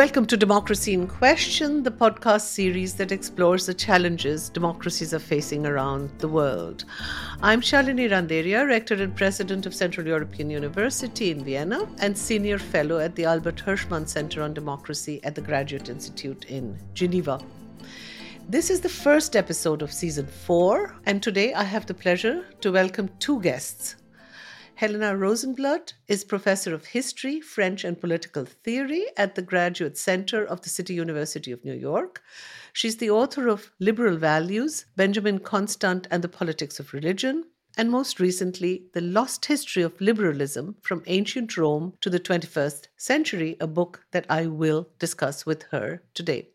Welcome to Democracy in Question, the podcast series that explores the challenges democracies are facing around the world. I'm Shalini Randeria, Rector and President of Central European University in Vienna and Senior Fellow at the Albert Hirschman Center on Democracy at the Graduate Institute in Geneva. This is the first episode of season four, and today I have the pleasure to welcome two guests Helena Rosenblatt is professor of history, French, and political theory at the Graduate Center of the City University of New York. She's the author of Liberal Values, Benjamin Constant and the Politics of Religion, and most recently, The Lost History of Liberalism from Ancient Rome to the 21st Century, a book that I will discuss with her today.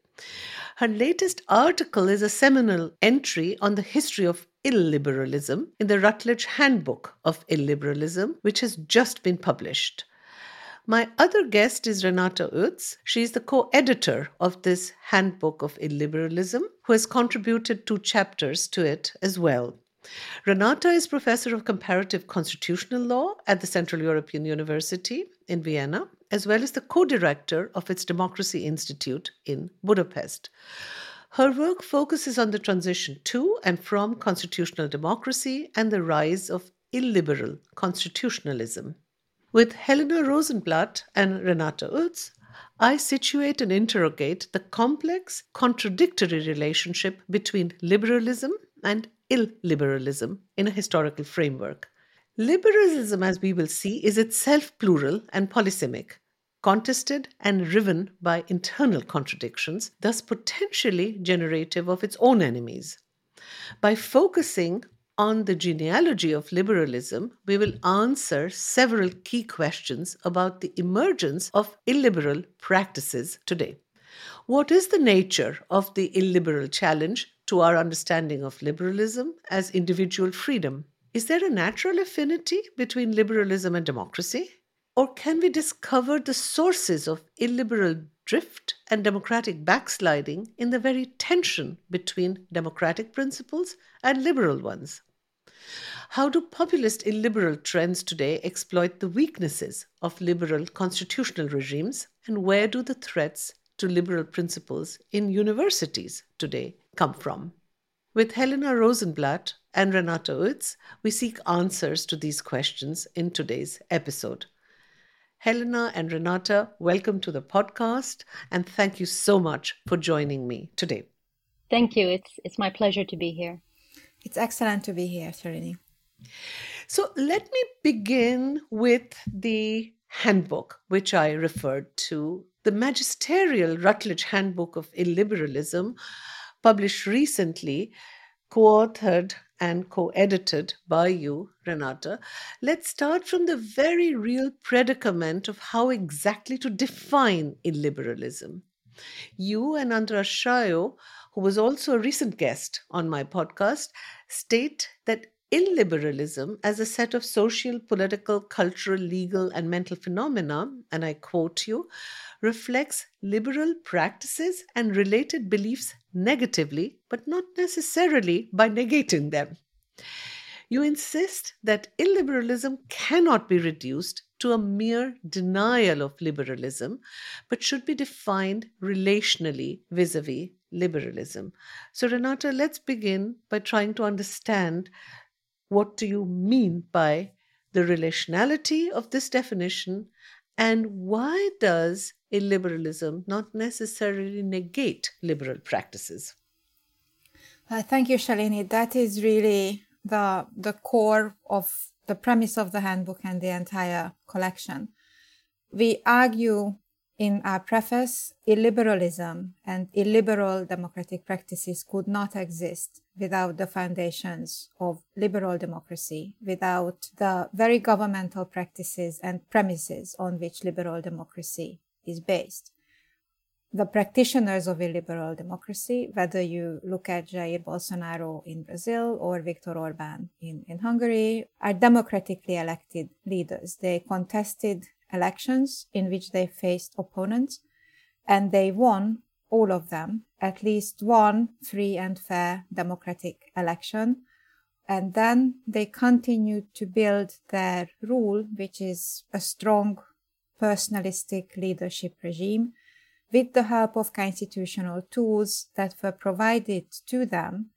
Her latest article is a seminal entry on the history of illiberalism in the Routledge Handbook of Illiberalism, which has just been published. My other guest is Renata Uitz. She is the co editor of this Handbook of Illiberalism, who has contributed two chapters to it as well. Renata is professor of comparative constitutional law at the Central European University in Vienna, as well as the co director of its Democracy Institute in Budapest. Her work focuses on the transition to and from constitutional democracy and the rise of illiberal constitutionalism. With Helena Rosenblatt and Renata Uitz, I situate and interrogate the complex, contradictory relationship between liberalism and illiberalism in a historical framework. Liberalism, as we will see, is itself plural and polysemic, contested and riven by internal contradictions, thus potentially generative of its own enemies. By focusing on the genealogy of liberalism, we will answer several key questions about the emergence of illiberal practices today. What is the nature of the illiberal challenge to our understanding of liberalism as individual freedom? Is there a natural affinity between liberalism and democracy? Or can we discover the sources of illiberal drift and democratic backsliding in the very tension between democratic principles and liberal ones? How do populist illiberal trends today exploit the weaknesses of liberal constitutional regimes? And where do the threats to liberal principles in universities today come from? With Helena Rosenblatt and Renata Uitz, we seek answers to these questions in today's episode. Helena and Renata, welcome to the podcast, and thank you so much for joining me today. Thank you. It's it's my pleasure to be here. It's excellent to be here, Shalini. So let me begin with the handbook, which I referred to, the magisterial Routledge Handbook of Illiberalism, published recently, co authored and co edited by you, Renata. let's start from the very real predicament of how exactly to define illiberalism. You and Andras Sajó, who was also a recent guest on my podcast, state that illiberalism as a set of social, political, cultural, legal, and mental phenomena, and I quote you, reflects liberal practices and related beliefs negatively, but not necessarily by negating them. You insist that illiberalism cannot be reduced to a mere denial of liberalism, but should be defined relationally vis a vis liberalism. So, Renate, let's begin by trying to understand what do you mean by the relationality of this definition and why does illiberalism not necessarily negate liberal practices? Uh, thank you, Shalini. That is really the the core of the premise of the handbook and the entire collection. We argue in our preface, illiberalism and illiberal democratic practices could not exist without the foundations of liberal democracy, without the very governmental practices and premises on which liberal democracy is based. The practitioners of illiberal democracy, whether you look at Jair Bolsonaro in Brazil or Viktor Orban in, in Hungary, are democratically elected leaders. They contested elections in which they faced opponents and they won all of them, at least one free and fair democratic election. And then they continued to build their rule, which is a strong personalistic leadership regime with the help of constitutional tools that were provided to them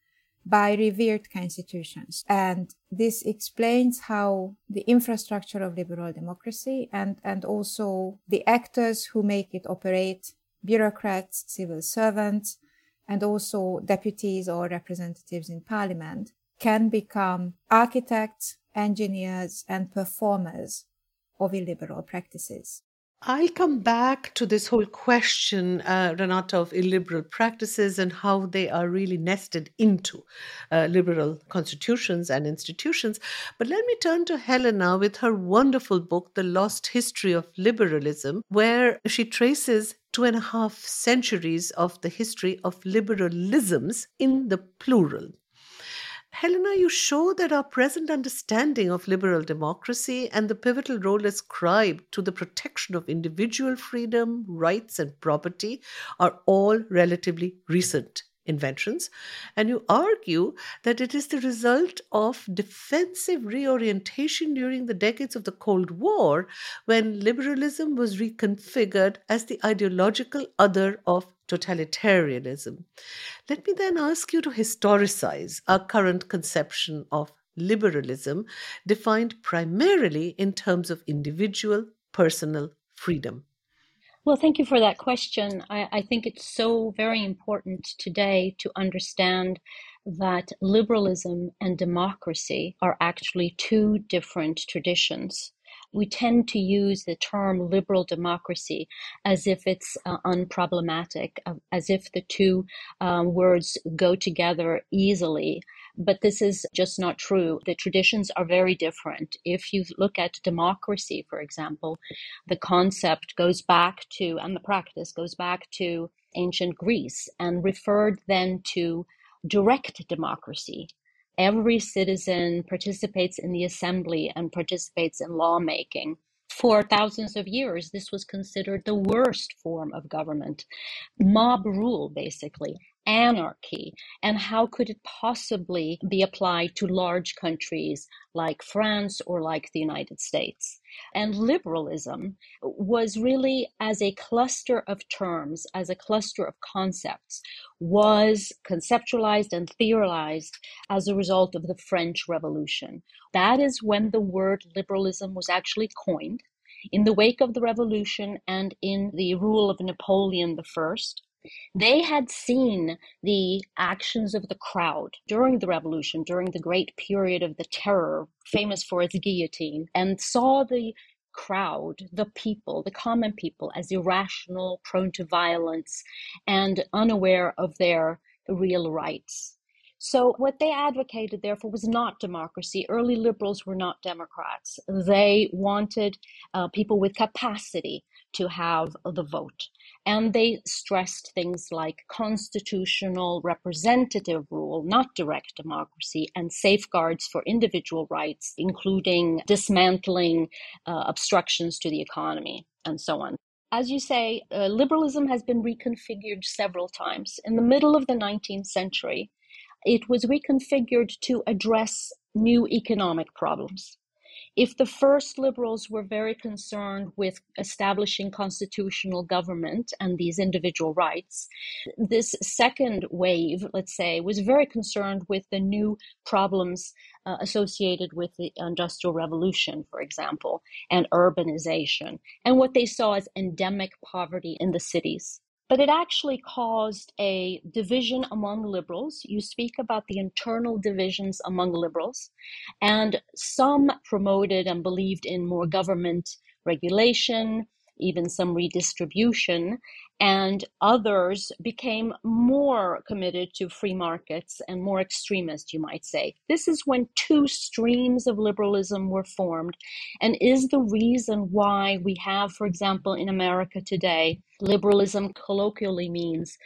by revered constitutions. And this explains how the infrastructure of liberal democracy and, and also the actors who make it operate, bureaucrats, civil servants, and also deputies or representatives in parliament can become architects, engineers, and performers of illiberal practices. I'll come back to this whole question, uh, Renata, of illiberal practices and how they are really nested into uh, liberal constitutions and institutions. But let me turn to Helena with her wonderful book, The Lost History of Liberalism, where she traces two and a half centuries of the history of liberalisms in the plural. Helena, you show that our present understanding of liberal democracy and the pivotal role ascribed to the protection of individual freedom, rights, and property are all relatively recent inventions. And you argue that it is the result of defensive reorientation during the decades of the Cold War when liberalism was reconfigured as the ideological other of totalitarianism. Let me then ask you to historicize our current conception of liberalism, defined primarily in terms of individual personal freedom. Well, thank you for that question. I, I, think it's so very important today to understand that liberalism and democracy are actually two different traditions we tend to use the term liberal democracy as if it's uh, unproblematic, uh, as if the two um, words go together easily. But this is just not true. The traditions are very different. If you look at democracy, for example, the concept goes back to, and the practice goes back to ancient Greece and referred then to direct democracy every citizen participates in the assembly and participates in lawmaking. For thousands of years, this was considered the worst form of government. Mob rule, basically anarchy and how could it possibly be applied to large countries like France or like the United States? And liberalism was really as a cluster of terms, as a cluster of concepts, was conceptualized and theorized as a result of the French Revolution. That is when the word liberalism was actually coined. In the wake of the revolution and in the rule of Napoleon I, they had seen the actions of the crowd during the revolution, during the great period of the terror, famous for its guillotine, and saw the crowd, the people, the common people, as irrational, prone to violence, and unaware of their real rights. So, what they advocated, therefore, was not democracy. Early liberals were not Democrats. They wanted uh, people with capacity to have the vote. And they stressed things like constitutional representative rule, not direct democracy, and safeguards for individual rights, including dismantling uh, obstructions to the economy and so on. As you say, uh, liberalism has been reconfigured several times. In the middle of the 19th century, it was reconfigured to address new economic problems if the first liberals were very concerned with establishing constitutional government and these individual rights, this second wave, let's say, was very concerned with the new problems uh, associated with the Industrial Revolution, for example, and urbanization, and what they saw as endemic poverty in the cities but it actually caused a division among liberals. You speak about the internal divisions among liberals, and some promoted and believed in more government regulation, even some redistribution, and others became more committed to free markets and more extremist, you might say. This is when two streams of liberalism were formed, and is the reason why we have, for example, in America today, liberalism colloquially means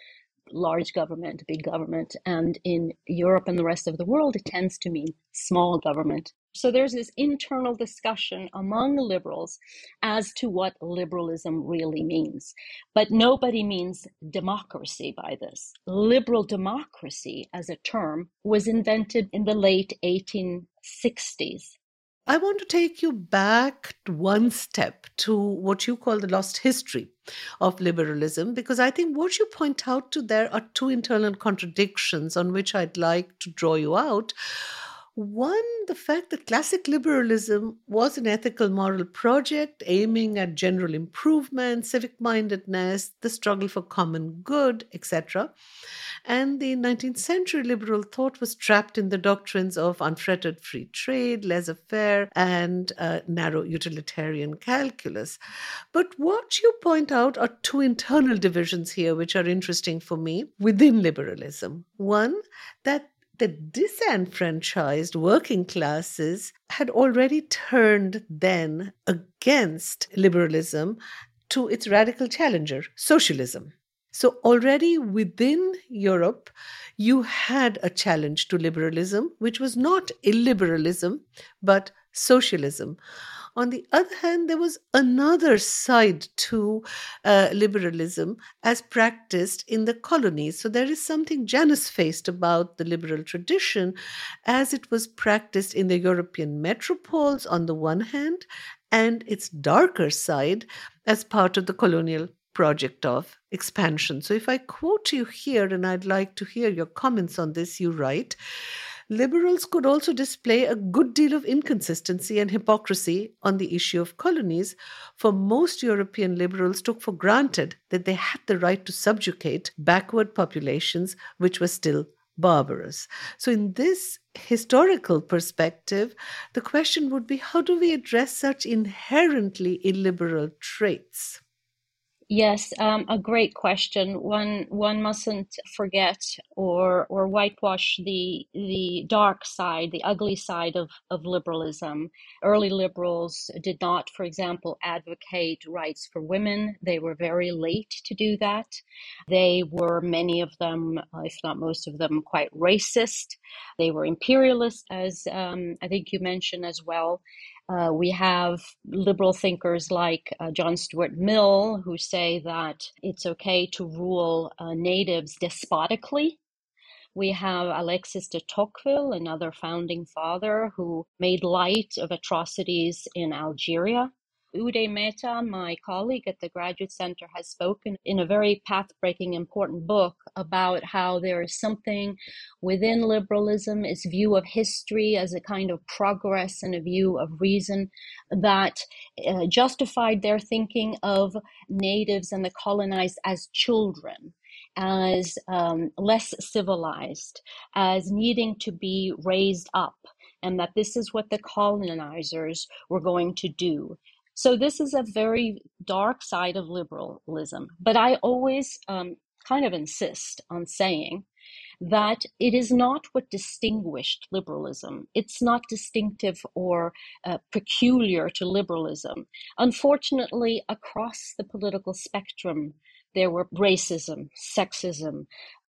large government, big government, and in Europe and the rest of the world, it tends to mean small government. So there's this internal discussion among liberals as to what liberalism really means. But nobody means democracy by this. Liberal democracy as a term was invented in the late 1860s I want to take you back one step to what you call the lost history of liberalism, because I think what you point out to there are two internal contradictions on which I'd like to draw you out. One, the fact that classic liberalism was an ethical moral project aiming at general improvement, civic mindedness, the struggle for common good, etc. And the 19th century liberal thought was trapped in the doctrines of unfettered free trade, laissez faire, and uh, narrow utilitarian calculus. But what you point out are two internal divisions here, which are interesting for me within liberalism. One, that the disenfranchised working classes had already turned then against liberalism to its radical challenger, socialism. So, already within Europe, you had a challenge to liberalism, which was not illiberalism, but socialism. On the other hand, there was another side to uh, liberalism as practiced in the colonies. So there is something Janus faced about the liberal tradition as it was practiced in the European metropoles on the one hand, and its darker side as part of the colonial project of expansion. So if I quote you here, and I'd like to hear your comments on this, you write, liberals could also display a good deal of inconsistency and hypocrisy on the issue of colonies, for most European liberals took for granted that they had the right to subjugate backward populations which were still barbarous. So, in this historical perspective, the question would be how do we address such inherently illiberal traits? Yes, um, a great question. One one mustn't forget or or whitewash the the dark side, the ugly side of, of liberalism. Early liberals did not, for example, advocate rights for women. They were very late to do that. They were many of them, if not most of them, quite racist. They were imperialist, as um, I think you mentioned as well. Uh, we have liberal thinkers like uh, John Stuart Mill who say that it's okay to rule uh, natives despotically. We have Alexis de Tocqueville, another founding father who made light of atrocities in Algeria. Uday Mehta, my colleague at the Graduate Center, has spoken in a very path breaking, important book about how there is something within liberalism, its view of history as a kind of progress and a view of reason that uh, justified their thinking of natives and the colonized as children as um, less civilized, as needing to be raised up, and that this is what the colonizers were going to do. So this is a very dark side of liberalism. But I always um, kind of insist on saying that it is not what distinguished liberalism. It's not distinctive or uh, peculiar to liberalism. Unfortunately, across the political spectrum, there were racism, sexism,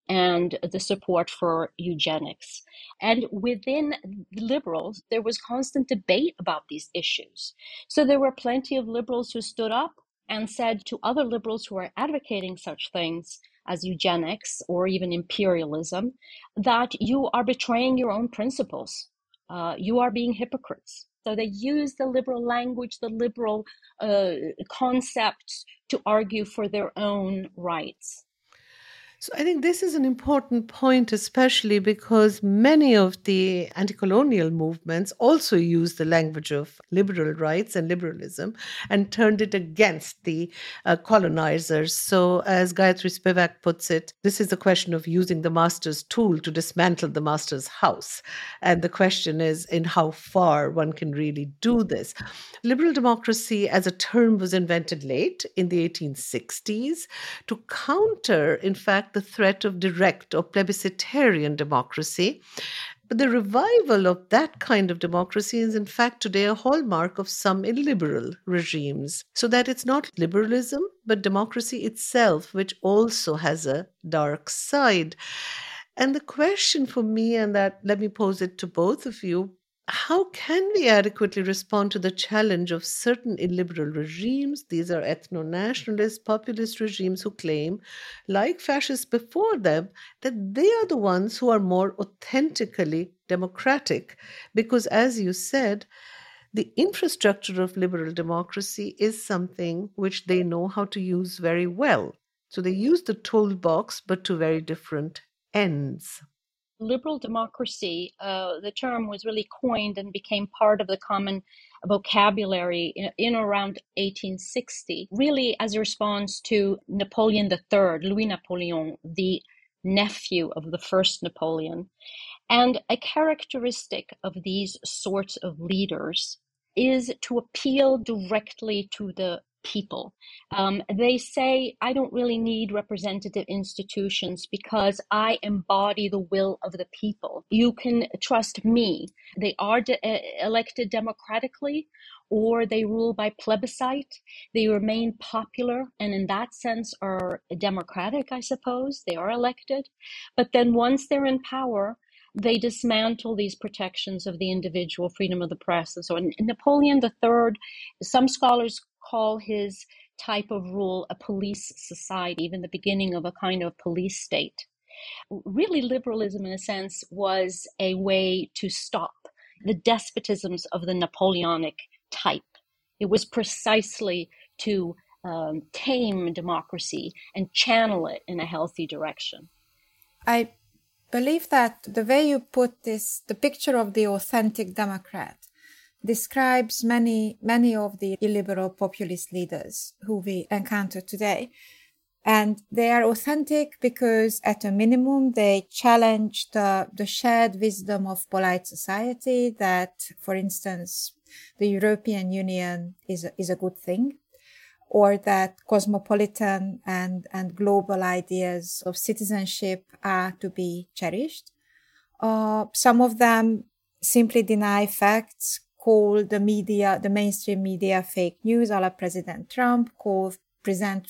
and the support for eugenics. And within liberals, there was constant debate about these issues. So there were plenty of liberals who stood up and said to other liberals who are advocating such things as eugenics or even imperialism that you are betraying your own principles. Uh, you are being hypocrites. So they use the liberal language, the liberal uh, concepts to argue for their own rights. So I think this is an important point, especially because many of the anti colonial movements also used the language of liberal rights and liberalism and turned it against the uh, colonizers. So, as Gayatri Spivak puts it, this is a question of using the master's tool to dismantle the master's house. And the question is in how far one can really do this. Liberal democracy as a term was invented late in the 1860s to counter, in fact, the threat of direct or plebiscitarian democracy. But the revival of that kind of democracy is, in fact, today a hallmark of some illiberal regimes. So that it's not liberalism, but democracy itself, which also has a dark side. And the question for me, and that let me pose it to both of you how can we adequately respond to the challenge of certain illiberal regimes? These are ethno nationalist, populist regimes who claim, like fascists before them, that they are the ones who are more authentically democratic. Because, as you said, the infrastructure of liberal democracy is something which they know how to use very well. So they use the toolbox, but to very different ends. Liberal democracy, uh, the term was really coined and became part of the common vocabulary in, in, around 1860, really as a response to Napoleon III, Louis Napoleon, the nephew of the first Napoleon. And a characteristic of these sorts of leaders is to appeal directly to the people. Um, they say, I don't really need representative institutions because I embody the will of the people. You can trust me. They are de- elected democratically or they rule by plebiscite. They remain popular and, in that sense, are democratic, I suppose. They are elected. But then once they're in power, they dismantle these protections of the individual, freedom of the press, and so on. Napoleon III, some scholars call his type of rule a police society, even the beginning of a kind of police state. Really, liberalism, in a sense, was a way to stop the despotisms of the Napoleonic type. It was precisely to um, tame democracy and channel it in a healthy direction. I believe that the way you put this, the picture of the authentic Democrat, describes many, many of the illiberal populist leaders who we encounter today. And they are authentic because at a minimum, they challenge the, the shared wisdom of polite society that, for instance, the European Union is a, is a good thing or that cosmopolitan and, and global ideas of citizenship are to be cherished. Uh, some of them simply deny facts, call the media, the mainstream media fake news, a la President Trump, call, present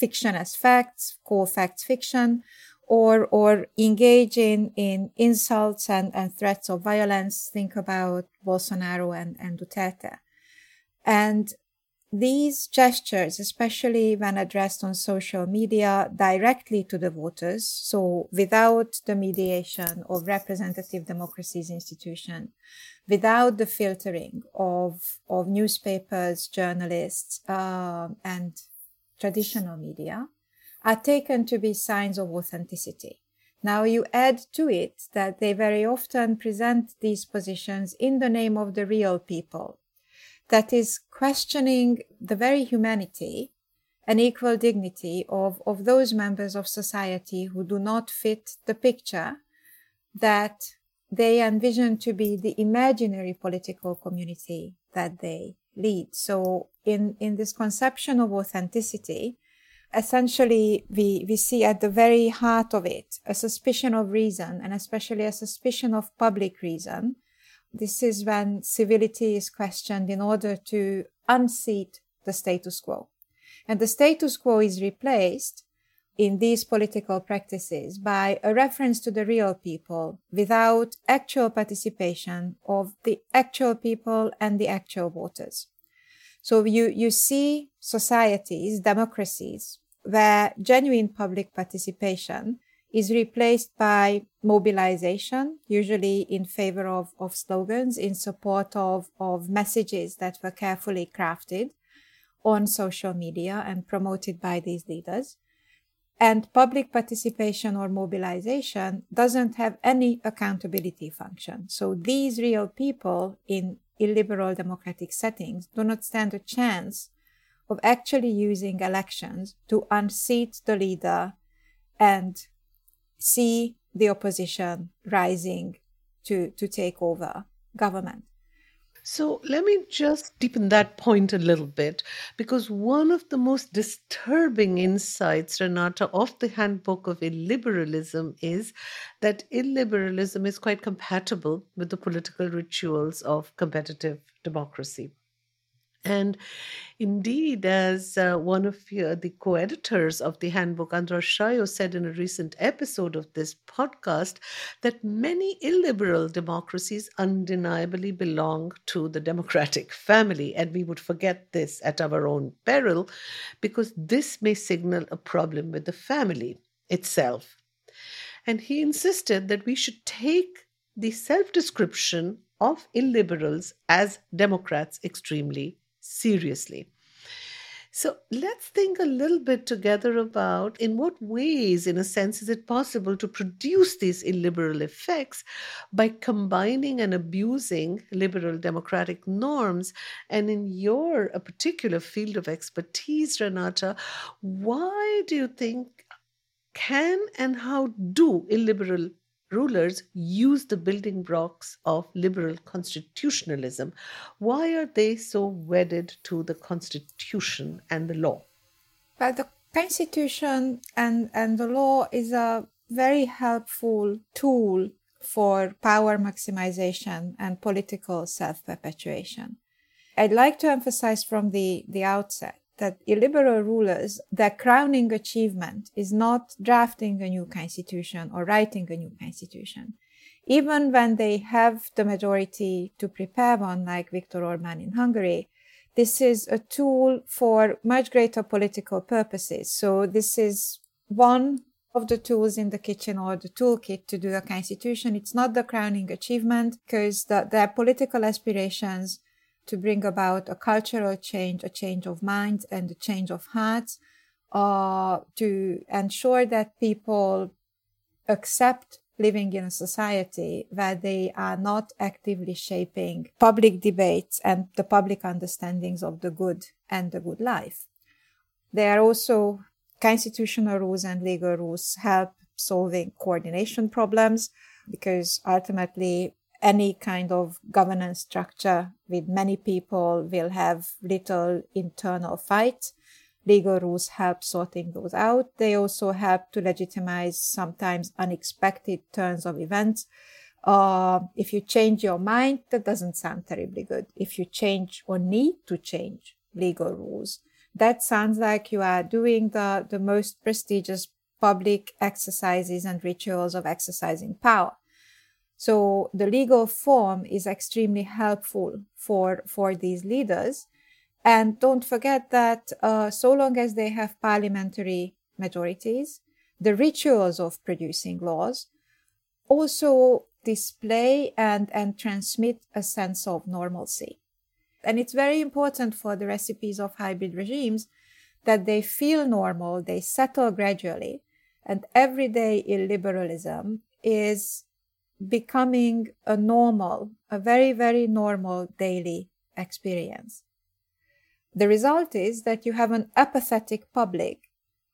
fiction as facts, call facts fiction, or, or engage in, in insults and, and threats of violence. Think about Bolsonaro and, and Duterte. And these gestures, especially when addressed on social media directly to the voters, so without the mediation of representative democracies institution, without the filtering of, of newspapers, journalists, uh, and traditional media, are taken to be signs of authenticity. Now you add to it that they very often present these positions in the name of the real people, that is questioning the very humanity and equal dignity of, of those members of society who do not fit the picture that they envision to be the imaginary political community that they lead. So in, in this conception of authenticity, essentially we, we see at the very heart of it a suspicion of reason and especially a suspicion of public reason this is when civility is questioned in order to unseat the status quo. And the status quo is replaced in these political practices by a reference to the real people without actual participation of the actual people and the actual voters. So you, you see societies, democracies, where genuine public participation is replaced by mobilization, usually in favor of, of slogans in support of, of messages that were carefully crafted on social media and promoted by these leaders. And public participation or mobilization doesn't have any accountability function. So these real people in illiberal democratic settings do not stand a chance of actually using elections to unseat the leader and see the opposition rising to, to take over government. So let me just deepen that point a little bit because one of the most disturbing insights, Renata, of the Handbook of Illiberalism is that illiberalism is quite compatible with the political rituals of competitive democracy. And indeed, as uh, one of uh, the co editors of the handbook, Andras Sajó, said in a recent episode of this podcast, that many illiberal democracies undeniably belong to the democratic family. And we would forget this at our own peril because this may signal a problem with the family itself. And he insisted that we should take the self description of illiberals as Democrats extremely seriously. So let's think a little bit together about in what ways, in a sense, is it possible to produce these illiberal effects by combining and abusing liberal democratic norms. And in your a particular field of expertise, Renata, why do you think can and how do illiberal rulers use the building blocks of liberal constitutionalism. Why are they so wedded to the constitution and the law? Well, the constitution and, and the law is a very helpful tool for power maximization and political self perpetuation. I'd like to emphasize from the, the outset that illiberal rulers, their crowning achievement is not drafting a new constitution or writing a new constitution. Even when they have the majority to prepare one, like Viktor Orban in Hungary, this is a tool for much greater political purposes. So this is one of the tools in the kitchen or the toolkit to do a constitution. It's not the crowning achievement because the, their political aspirations to bring about a cultural change, a change of minds and a change of hearts, uh, to ensure that people accept living in a society where they are not actively shaping public debates and the public understandings of the good and the good life. There are also constitutional rules and legal rules help solving coordination problems because ultimately any kind of governance structure with many people will have little internal fight. Legal rules help sorting those out. They also help to legitimize sometimes unexpected turns of events. Uh, if you change your mind, that doesn't sound terribly good. If you change or need to change legal rules, that sounds like you are doing the, the most prestigious public exercises and rituals of exercising power. So the legal form is extremely helpful for, for these leaders. And don't forget that uh, so long as they have parliamentary majorities, the rituals of producing laws also display and, and transmit a sense of normalcy. And it's very important for the recipes of hybrid regimes that they feel normal, they settle gradually, and everyday illiberalism is becoming a normal, a very, very normal daily experience. The result is that you have an apathetic public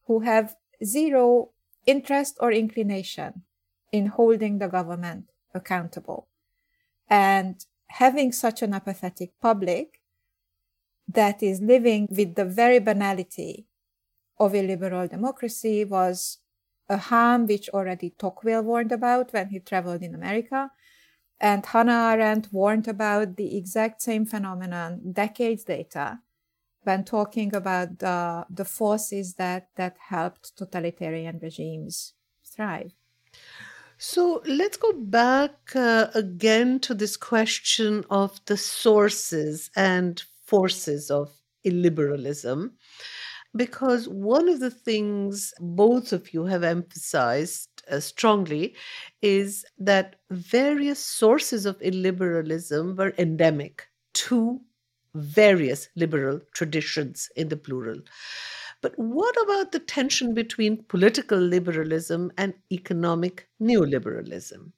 who have zero interest or inclination in holding the government accountable. And having such an apathetic public that is living with the very banality of a liberal democracy was a harm which already Tocqueville warned about when he traveled in America. And Hannah Arendt warned about the exact same phenomenon decades later when talking about the, the forces that, that helped totalitarian regimes thrive. So let's go back uh, again to this question of the sources and forces of illiberalism because one of the things both of you have emphasized uh, strongly is that various sources of illiberalism were endemic to various liberal traditions in the plural. But what about the tension between political liberalism and economic neoliberalism?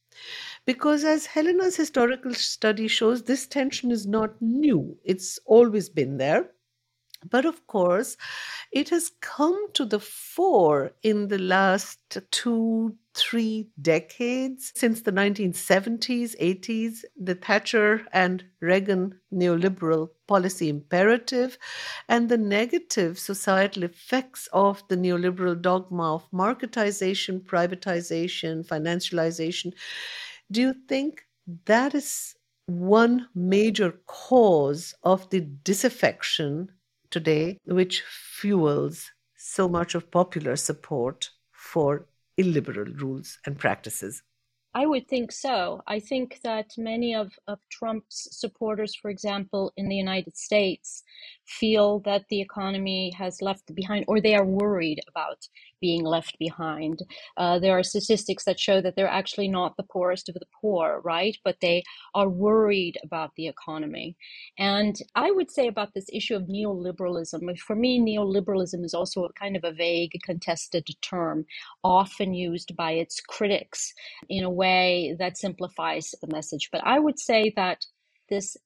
Because as Helena's historical study shows, this tension is not new, it's always been there. But of course, it has come to the fore in the last two, three decades since the 1970s, 80s, the Thatcher and Reagan neoliberal policy imperative, and the negative societal effects of the neoliberal dogma of marketization, privatization, financialization. Do you think that is one major cause of the disaffection today, which fuels so much of popular support for illiberal rules and practices? I would think so. I think that many of, of Trump's supporters, for example, in the United States, feel that the economy has left behind or they are worried about being left behind. Uh, there are statistics that show that they're actually not the poorest of the poor, right? But they are worried about the economy. And I would say about this issue of neoliberalism, for me, neoliberalism is also a kind of a vague, contested term, often used by its critics in a way that simplifies the message. But I would say that this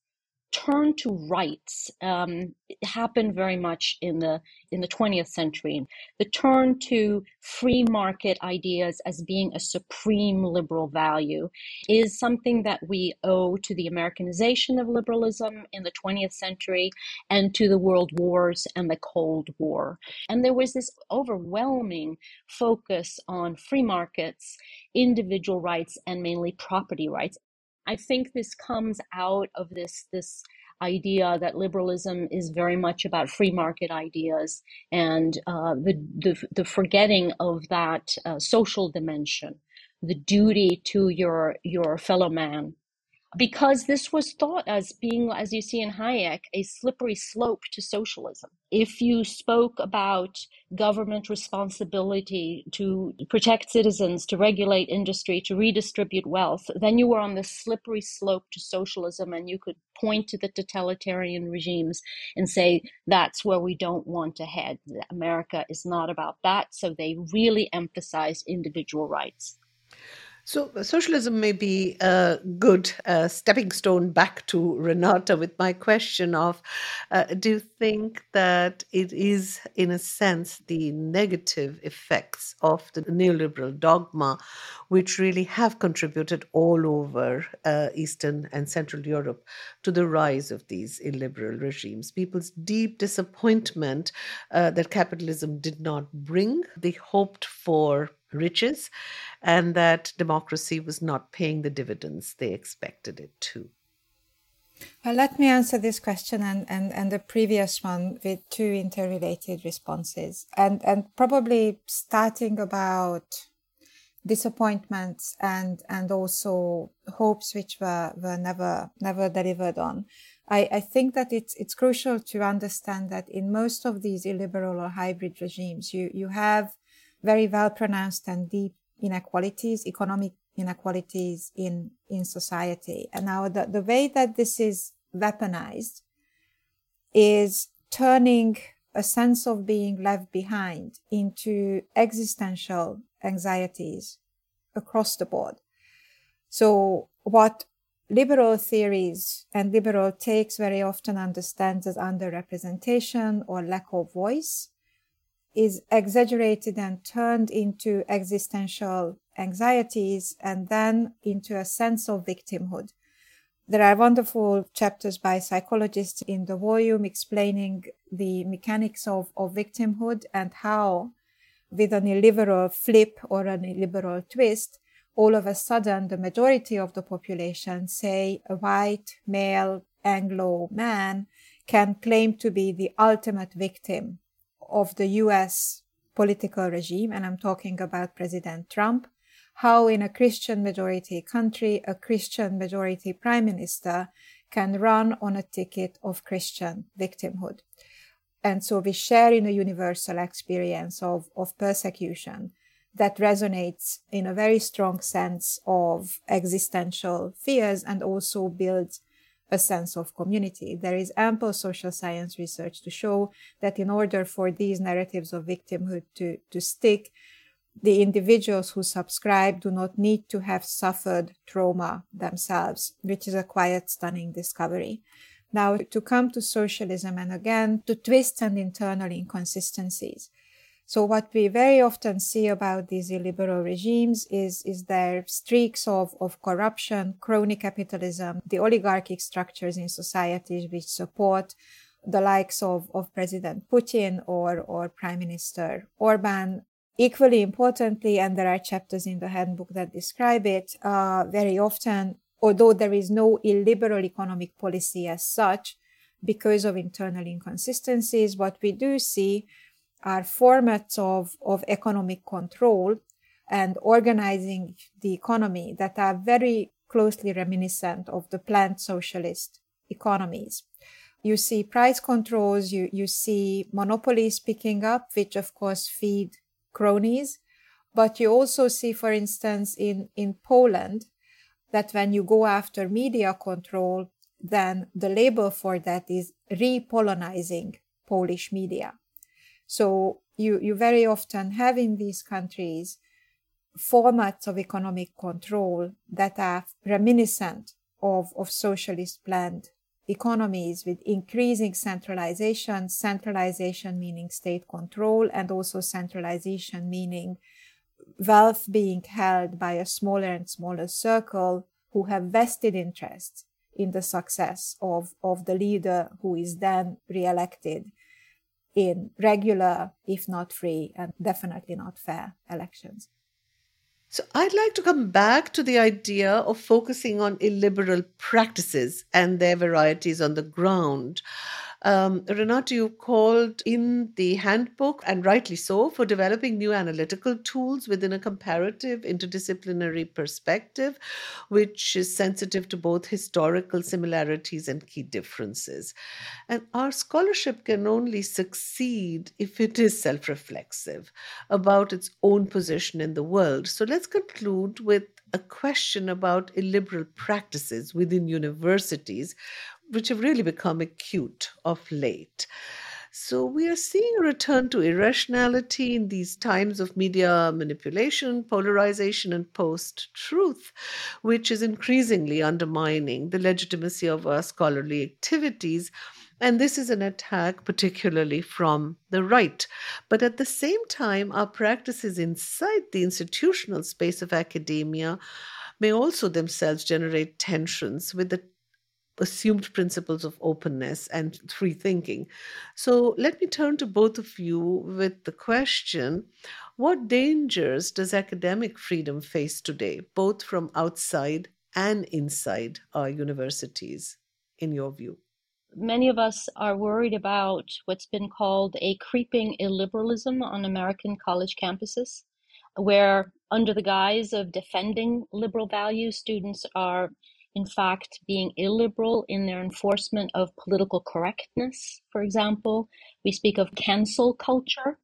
turn to rights um, happened very much in the in the 20th century. The turn to free market ideas as being a supreme liberal value is something that we owe to the Americanization of liberalism in the 20th century and to the world wars and the Cold War. And there was this overwhelming focus on free markets, individual rights, and mainly property rights. I think this comes out of this this idea that liberalism is very much about free market ideas and uh, the, the, the forgetting of that uh, social dimension, the duty to your your fellow man because this was thought as being, as you see in Hayek, a slippery slope to socialism. If you spoke about government responsibility to protect citizens, to regulate industry, to redistribute wealth, then you were on the slippery slope to socialism and you could point to the totalitarian regimes and say, that's where we don't want to head. America is not about that. So they really emphasize individual rights. So, socialism may be a good uh, stepping stone back to Renata with my question of uh, do you think that it is, in a sense, the negative effects of the neoliberal dogma which really have contributed all over uh, Eastern and Central Europe to the rise of these illiberal regimes? People's deep disappointment uh, that capitalism did not bring the hoped for riches and that democracy was not paying the dividends they expected it to. Well, let me answer this question and, and, and the previous one with two interrelated responses. And, and probably starting about disappointments and, and also hopes which were, were never, never delivered on. I, I think that it's, it's crucial to understand that in most of these illiberal or hybrid regimes, you, you have very well pronounced and deep inequalities, economic inequalities in, in society. And now the, the way that this is weaponized is turning a sense of being left behind into existential anxieties across the board. So what liberal theories and liberal takes very often understands as underrepresentation or lack of voice is exaggerated and turned into existential anxieties and then into a sense of victimhood. There are wonderful chapters by psychologists in the volume explaining the mechanics of, of victimhood and how, with an illiberal flip or an illiberal twist, all of a sudden the majority of the population, say a white, male, Anglo man, can claim to be the ultimate victim of the US political regime, and I'm talking about President Trump, how in a Christian majority country, a Christian majority prime minister can run on a ticket of Christian victimhood. And so we share in a universal experience of, of persecution that resonates in a very strong sense of existential fears and also builds a sense of community. There is ample social science research to show that in order for these narratives of victimhood to, to stick, the individuals who subscribe do not need to have suffered trauma themselves, which is a quite stunning discovery. Now, to come to socialism and again to twist and internal inconsistencies. So what we very often see about these illiberal regimes is, is their streaks of, of corruption, crony capitalism, the oligarchic structures in societies which support the likes of, of President Putin or, or Prime Minister Orban. Equally importantly, and there are chapters in the handbook that describe it, uh, very often, although there is no illiberal economic policy as such, because of internal inconsistencies, what we do see are formats of, of economic control and organizing the economy that are very closely reminiscent of the planned socialist economies. you see price controls, you, you see monopolies picking up, which of course feed cronies. But you also see, for instance, in, in Poland, that when you go after media control, then the label for that is re-Polonizing Polish media. So you, you very often have in these countries formats of economic control that are reminiscent of, of socialist planned economies with increasing centralization, centralization meaning state control, and also centralization meaning wealth being held by a smaller and smaller circle who have vested interests in the success of, of the leader who is then re-elected in regular, if not free, and definitely not fair elections. So I'd like to come back to the idea of focusing on illiberal practices and their varieties on the ground. Um, Renata, you called in the handbook, and rightly so, for developing new analytical tools within a comparative interdisciplinary perspective, which is sensitive to both historical similarities and key differences. And our scholarship can only succeed if it is self reflexive about its own position in the world. So let's conclude with a question about illiberal practices within universities, which have really become acute of late. So we are seeing a return to irrationality in these times of media manipulation, polarization, and post truth, which is increasingly undermining the legitimacy of our scholarly activities. And this is an attack, particularly from the right. But at the same time, our practices inside the institutional space of academia may also themselves generate tensions with the assumed principles of openness and free thinking. So let me turn to both of you with the question what dangers does academic freedom face today, both from outside and inside our universities, in your view? Many of us are worried about what's been called a creeping illiberalism on American college campuses, where, under the guise of defending liberal values, students are in fact, being illiberal in their enforcement of political correctness, for example. We speak of cancel culture.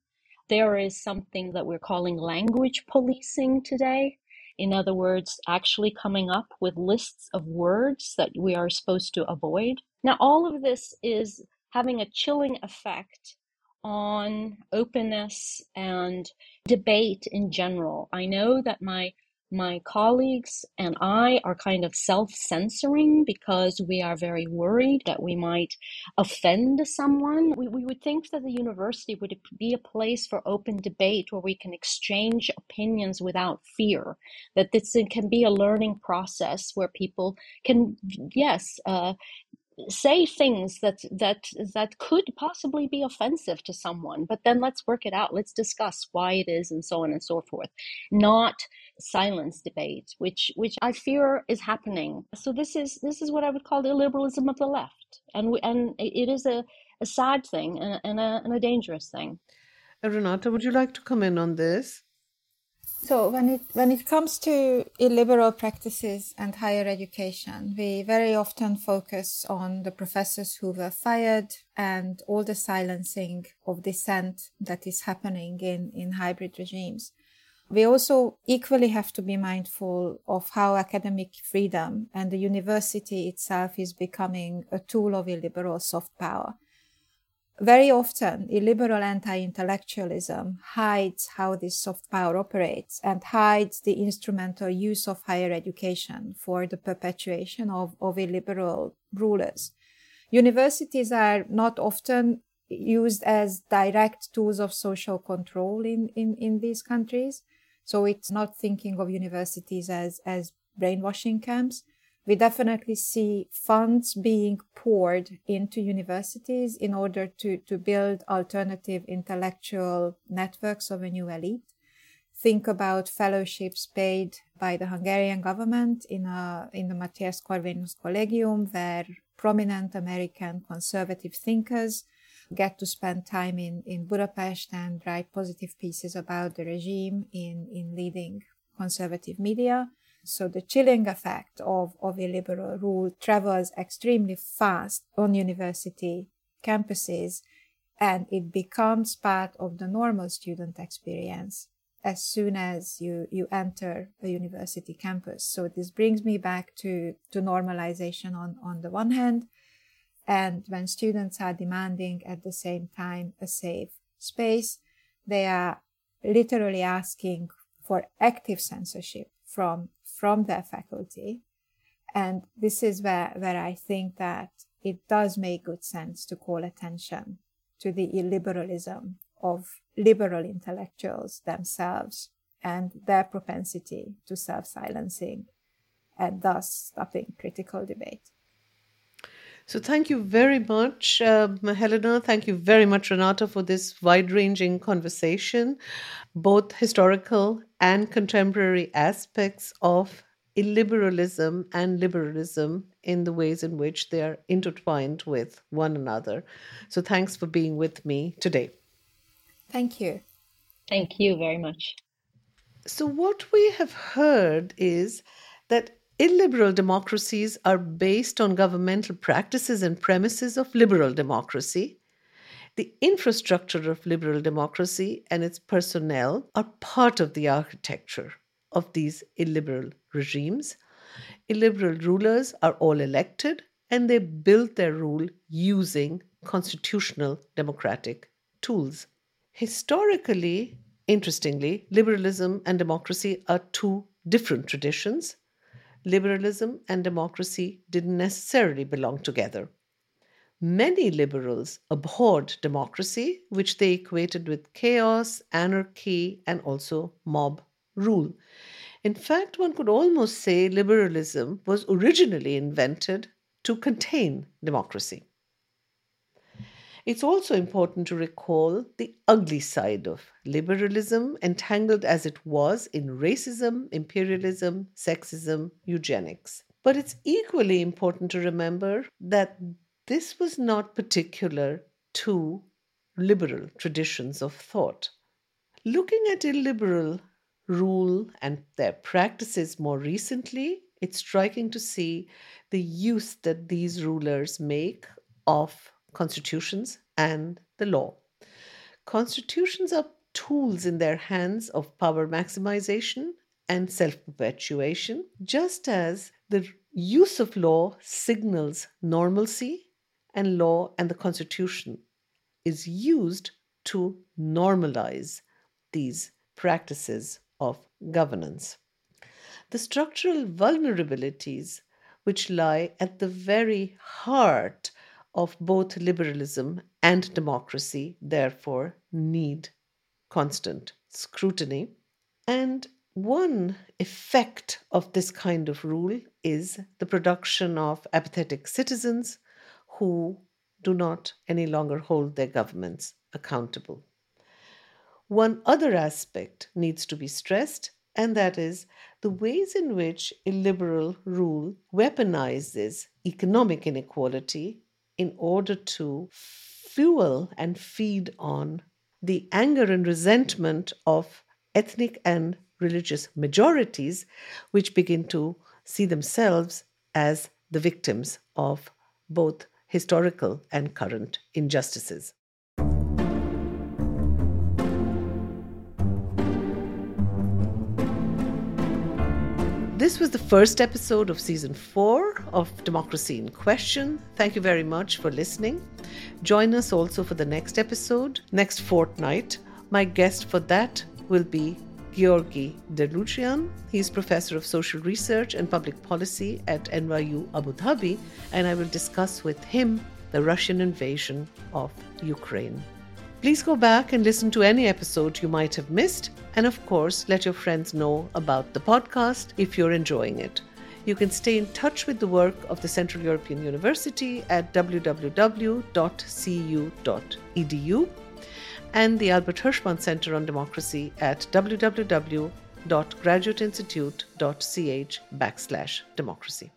There is something that we're calling language policing today. In other words, actually coming up with lists of words that we are supposed to avoid. Now, all of this is having a chilling effect on openness and debate in general. I know that my my colleagues and I are kind of self censoring because we are very worried that we might offend someone. We, we would think that the university would be a place for open debate where we can exchange opinions without fear, that this can be a learning process where people can, yes, uh, say things that that that could possibly be offensive to someone but then let's work it out. Let's discuss why it is and so on and so forth. Not silence debate which which i fear is happening. So this is this is what i would call the liberalism of the left. And we, and it is a, a sad thing and, and, a, and a dangerous thing. Renata would you like to come in on this so when it when it comes to illiberal practices and higher education, we very often focus on the professors who were fired and all the silencing of dissent that is happening in, in hybrid regimes. We also equally have to be mindful of how academic freedom and the university itself is becoming a tool of illiberal soft power. Very often, illiberal anti intellectualism hides how this soft power operates and hides the instrumental use of higher education for the perpetuation of, of illiberal rulers. Universities are not often used as direct tools of social control in, in, in these countries. So it's not thinking of universities as, as brainwashing camps we definitely see funds being poured into universities in order to, to build alternative intellectual networks of a new elite. Think about fellowships paid by the Hungarian government in, a, in the Mathias Corvinus Collegium, where prominent American conservative thinkers get to spend time in, in Budapest and write positive pieces about the regime in, in leading conservative media. So the chilling effect of, of illiberal rule travels extremely fast on university campuses and it becomes part of the normal student experience as soon as you, you enter a university campus. So this brings me back to, to normalization on, on the one hand, and when students are demanding at the same time a safe space, they are literally asking for active censorship from, from their faculty. And this is where, where I think that it does make good sense to call attention to the illiberalism of liberal intellectuals themselves and their propensity to self silencing and thus stopping critical debate. So, thank you very much, um, Helena. Thank you very much, Renata, for this wide ranging conversation, both historical and contemporary aspects of illiberalism and liberalism in the ways in which they are intertwined with one another. So, thanks for being with me today. Thank you. Thank you very much. So, what we have heard is that illiberal democracies are based on governmental practices and premises of liberal democracy. The infrastructure of liberal democracy and its personnel are part of the architecture of these illiberal regimes. Illiberal rulers are all elected and they build their rule using constitutional democratic tools. Historically, interestingly, liberalism and democracy are two different traditions. Liberalism and democracy didn't necessarily belong together. Many liberals abhorred democracy, which they equated with chaos, anarchy, and also mob rule. In fact, one could almost say liberalism was originally invented to contain democracy. It's also important to recall the ugly side of liberalism, entangled as it was in racism, imperialism, sexism, eugenics. But it's equally important to remember that this was not particular to liberal traditions of thought. Looking at illiberal rule and their practices more recently, it's striking to see the use that these rulers make of constitutions and the law. Constitutions are tools in their hands of power maximization and self perpetuation, just as the use of law signals normalcy, and law and the Constitution is used to normalize these practices of governance. The structural vulnerabilities which lie at the very heart of both liberalism and democracy, therefore, need constant scrutiny. And one effect of this kind of rule is the production of apathetic citizens who do not any longer hold their governments accountable. One other aspect needs to be stressed, and that is the ways in which illiberal rule weaponizes economic inequality in order to fuel and feed on the anger and resentment of ethnic and religious majorities, which begin to see themselves as the victims of both historical and current injustices. This was the first episode of season four of Democracy in Question. Thank you very much for listening. Join us also for the next episode next fortnight. My guest for that will be Georgi Derluguian. He's professor of social research and public policy at NYU Abu Dhabi, and I will discuss with him the Russian invasion of Ukraine. Please go back and listen to any episode you might have missed, and of course, let your friends know about the podcast if you're enjoying it. You can stay in touch with the work of the Central European University at www.cu.edu and the Albert Hirschman Center on Democracy at www.graduateinstitute.ch backslash democracy.